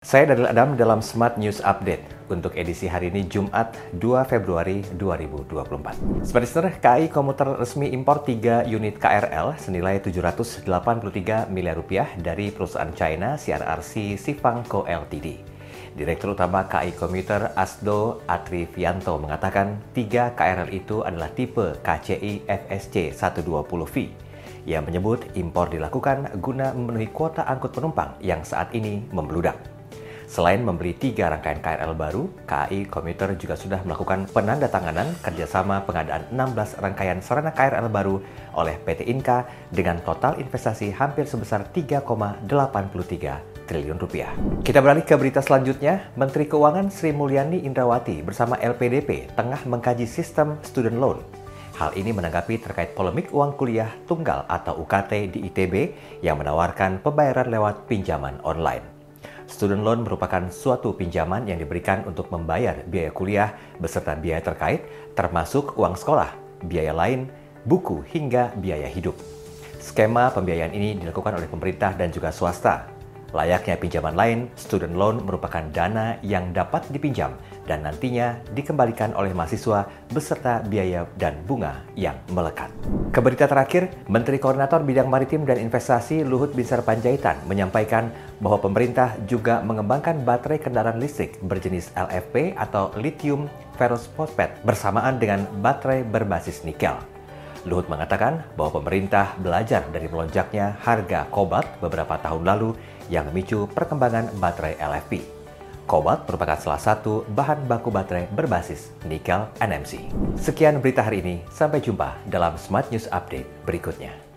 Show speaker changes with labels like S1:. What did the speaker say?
S1: Saya Dadil Adam dalam Smart News Update untuk edisi hari ini Jumat 2 Februari 2024. Smart Listener, KAI Komuter resmi impor 3 unit KRL senilai 783 miliar rupiah dari perusahaan China CRRC Sifangco Ltd. Direktur Utama KAI Komuter Asdo Atrivianto mengatakan 3 KRL itu adalah tipe KCI FSC 120V yang menyebut impor dilakukan guna memenuhi kuota angkut penumpang yang saat ini membludak. Selain membeli tiga rangkaian KRL baru, KAI Komuter juga sudah melakukan penandatanganan kerjasama pengadaan 16 rangkaian sarana KRL baru oleh PT Inka dengan total investasi hampir sebesar 3,83 triliun rupiah. Kita beralih ke berita selanjutnya, Menteri Keuangan Sri Mulyani Indrawati bersama LPDP tengah mengkaji sistem student loan Hal ini menanggapi terkait polemik uang kuliah tunggal atau UKT di ITB yang menawarkan pembayaran lewat pinjaman online. Student loan merupakan suatu pinjaman yang diberikan untuk membayar biaya kuliah beserta biaya terkait, termasuk uang sekolah, biaya lain, buku, hingga biaya hidup. Skema pembiayaan ini dilakukan oleh pemerintah dan juga swasta, Layaknya pinjaman lain, student loan merupakan dana yang dapat dipinjam dan nantinya dikembalikan oleh mahasiswa beserta biaya dan bunga yang melekat. Keberita terakhir, Menteri Koordinator Bidang Maritim dan Investasi Luhut Binsar Panjaitan menyampaikan bahwa pemerintah juga mengembangkan baterai kendaraan listrik berjenis LFP atau lithium ferrous phosphate bersamaan dengan baterai berbasis nikel. Luhut mengatakan bahwa pemerintah belajar dari melonjaknya harga kobalt beberapa tahun lalu yang memicu perkembangan baterai LFP. Kobalt merupakan salah satu bahan baku baterai berbasis nikel NMC. Sekian berita hari ini, sampai jumpa dalam Smart News Update berikutnya.